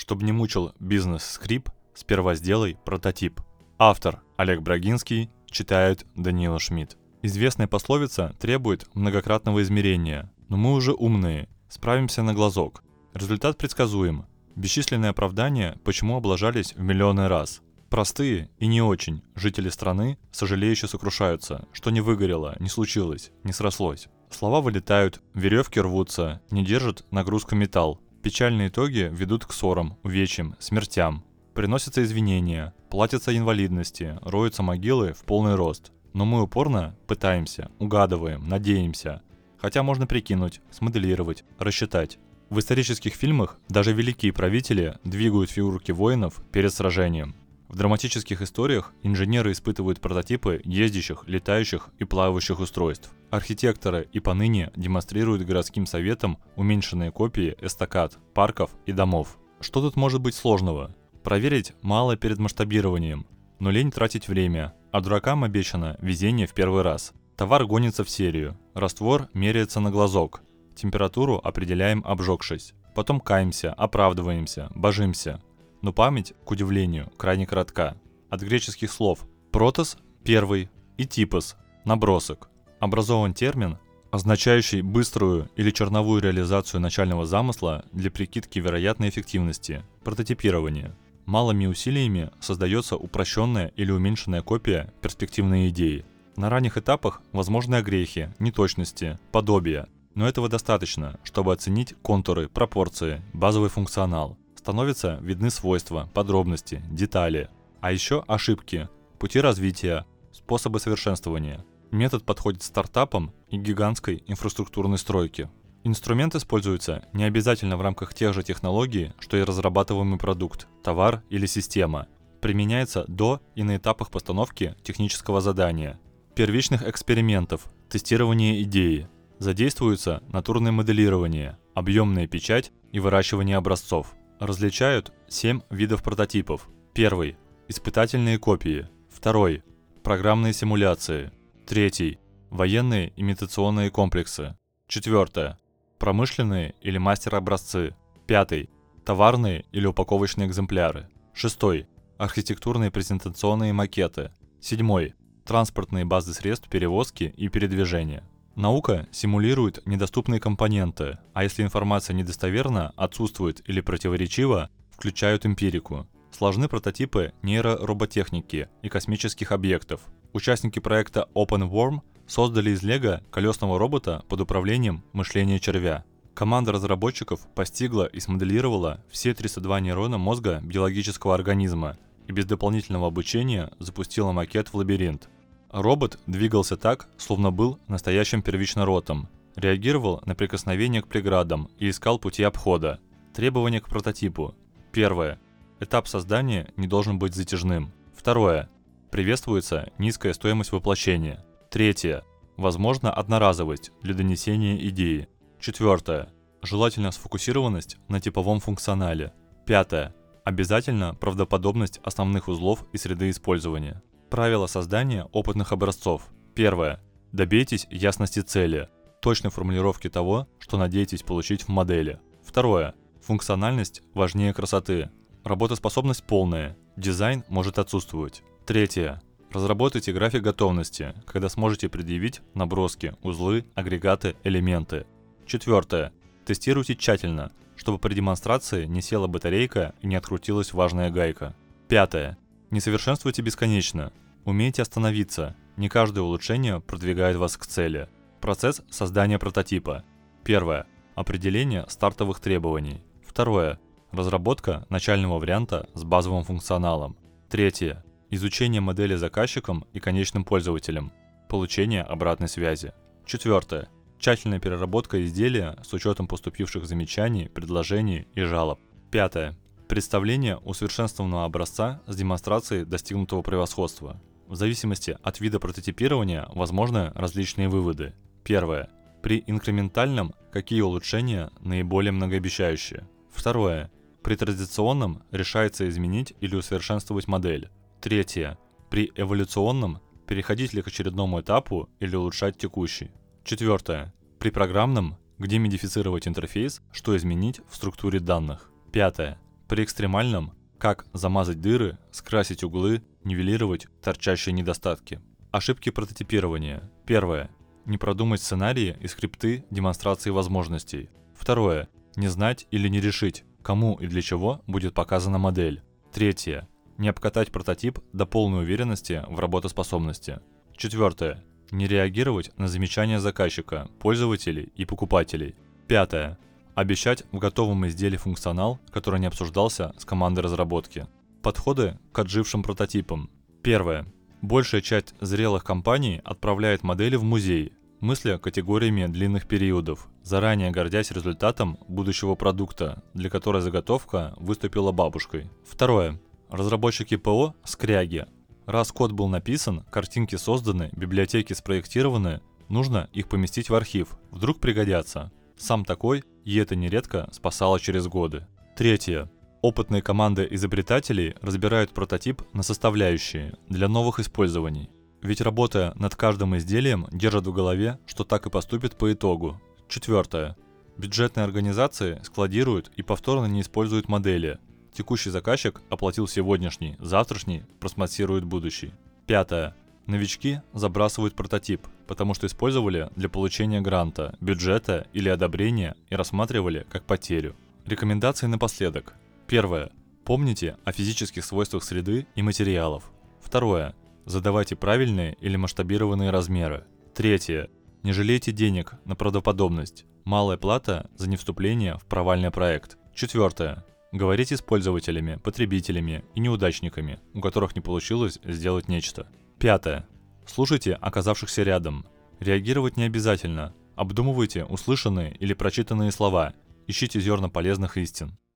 Чтобы не мучил бизнес-скрип, сперва сделай прототип. Автор Олег Брагинский читает Даниила Шмидт. Известная пословица требует многократного измерения, но мы уже умные, справимся на глазок. Результат предсказуем. Бесчисленные оправдания, почему облажались в миллионы раз. Простые и не очень жители страны сожалеюще сокрушаются, что не выгорело, не случилось, не срослось. Слова вылетают, веревки рвутся, не держит нагрузка металл. Печальные итоги ведут к ссорам, увечьям, смертям. Приносятся извинения, платятся инвалидности, роются могилы в полный рост. Но мы упорно пытаемся, угадываем, надеемся. Хотя можно прикинуть, смоделировать, рассчитать. В исторических фильмах даже великие правители двигают фигурки воинов перед сражением. В драматических историях инженеры испытывают прототипы ездящих, летающих и плавающих устройств. Архитекторы и поныне демонстрируют городским советам уменьшенные копии эстакад, парков и домов. Что тут может быть сложного? Проверить мало перед масштабированием, но лень тратить время, а дуракам обещано везение в первый раз. Товар гонится в серию, раствор меряется на глазок, температуру определяем обжегшись. Потом каемся, оправдываемся, божимся, но память, к удивлению, крайне коротка. От греческих слов «протос» – первый и «типос» – набросок. Образован термин, означающий быструю или черновую реализацию начального замысла для прикидки вероятной эффективности, прототипирование. Малыми усилиями создается упрощенная или уменьшенная копия перспективной идеи. На ранних этапах возможны огрехи, неточности, подобия, но этого достаточно, чтобы оценить контуры, пропорции, базовый функционал становятся видны свойства, подробности, детали, а еще ошибки, пути развития, способы совершенствования. Метод подходит стартапам и гигантской инфраструктурной стройке. Инструмент используется не обязательно в рамках тех же технологий, что и разрабатываемый продукт, товар или система. Применяется до и на этапах постановки технического задания, первичных экспериментов, тестирования идеи. Задействуется натурное моделирование, объемная печать и выращивание образцов. Различают 7 видов прототипов. Первый – испытательные копии. Второй – программные симуляции. Третий – военные имитационные комплексы. Четвертое – промышленные или мастер-образцы. Пятый – товарные или упаковочные экземпляры. Шестой – архитектурные презентационные макеты. Седьмой – транспортные базы средств перевозки и передвижения. Наука симулирует недоступные компоненты, а если информация недостоверна, отсутствует или противоречива, включают эмпирику. Сложны прототипы нейророботехники и космических объектов. Участники проекта OpenWorm создали из Лего колесного робота под управлением мышления червя. Команда разработчиков постигла и смоделировала все 302 нейрона мозга биологического организма и без дополнительного обучения запустила макет в лабиринт – Робот двигался так, словно был настоящим первичноротом, реагировал на прикосновение к преградам и искал пути обхода. Требования к прототипу. Первое. Этап создания не должен быть затяжным. Второе. Приветствуется низкая стоимость воплощения. Третье. Возможно одноразовость для донесения идеи. Четвертое. Желательно сфокусированность на типовом функционале. Пятое. Обязательно правдоподобность основных узлов и среды использования. Правила создания опытных образцов. Первое. Добейтесь ясности цели, точной формулировки того, что надеетесь получить в модели. Второе. Функциональность важнее красоты. Работоспособность полная, дизайн может отсутствовать. Третье. Разработайте график готовности, когда сможете предъявить наброски, узлы, агрегаты, элементы. Четвертое. Тестируйте тщательно, чтобы при демонстрации не села батарейка и не открутилась важная гайка. Пятое. Не совершенствуйте бесконечно. Умейте остановиться. Не каждое улучшение продвигает вас к цели. Процесс создания прототипа. Первое. Определение стартовых требований. Второе. Разработка начального варианта с базовым функционалом. Третье. Изучение модели заказчиком и конечным пользователем. Получение обратной связи. Четвертое. Тщательная переработка изделия с учетом поступивших замечаний, предложений и жалоб. Пятое. Представление усовершенствованного образца с демонстрацией достигнутого превосходства. В зависимости от вида прототипирования возможны различные выводы. Первое. При инкрементальном какие улучшения наиболее многообещающие. Второе. При традиционном решается изменить или усовершенствовать модель. Третье. При эволюционном переходить ли к очередному этапу или улучшать текущий. Четвертое. При программном, где модифицировать интерфейс, что изменить в структуре данных. Пятое При экстремальном – как замазать дыры, скрасить углы, нивелировать торчащие недостатки. Ошибки прототипирования. Первое. Не продумать сценарии и скрипты демонстрации возможностей. Второе. Не знать или не решить, кому и для чего будет показана модель. Третье. Не обкатать прототип до полной уверенности в работоспособности. Четвертое. Не реагировать на замечания заказчика, пользователей и покупателей. Пятое. Обещать в готовом изделии функционал, который не обсуждался с командой разработки. Подходы к отжившим прототипам. Первое. Большая часть зрелых компаний отправляет модели в музей, мысля категориями длинных периодов, заранее гордясь результатом будущего продукта, для которой заготовка выступила бабушкой. Второе. Разработчики ПО – скряги. Раз код был написан, картинки созданы, библиотеки спроектированы, нужно их поместить в архив, вдруг пригодятся. Сам такой, и это нередко спасало через годы. Третье. Опытные команды изобретателей разбирают прототип на составляющие для новых использований. Ведь работая над каждым изделием, держат в голове, что так и поступит по итогу. Четвертое. Бюджетные организации складируют и повторно не используют модели, Текущий заказчик оплатил сегодняшний, завтрашний просмассирует будущий. Пятое. Новички забрасывают прототип, потому что использовали для получения гранта, бюджета или одобрения и рассматривали как потерю. Рекомендации напоследок. Первое. Помните о физических свойствах среды и материалов. Второе. Задавайте правильные или масштабированные размеры. Третье. Не жалейте денег на правдоподобность. Малая плата за невступление в провальный проект. Четвертое. Говорите с пользователями, потребителями и неудачниками, у которых не получилось сделать нечто. Пятое. Слушайте оказавшихся рядом. Реагировать не обязательно. Обдумывайте услышанные или прочитанные слова. Ищите зерна полезных истин.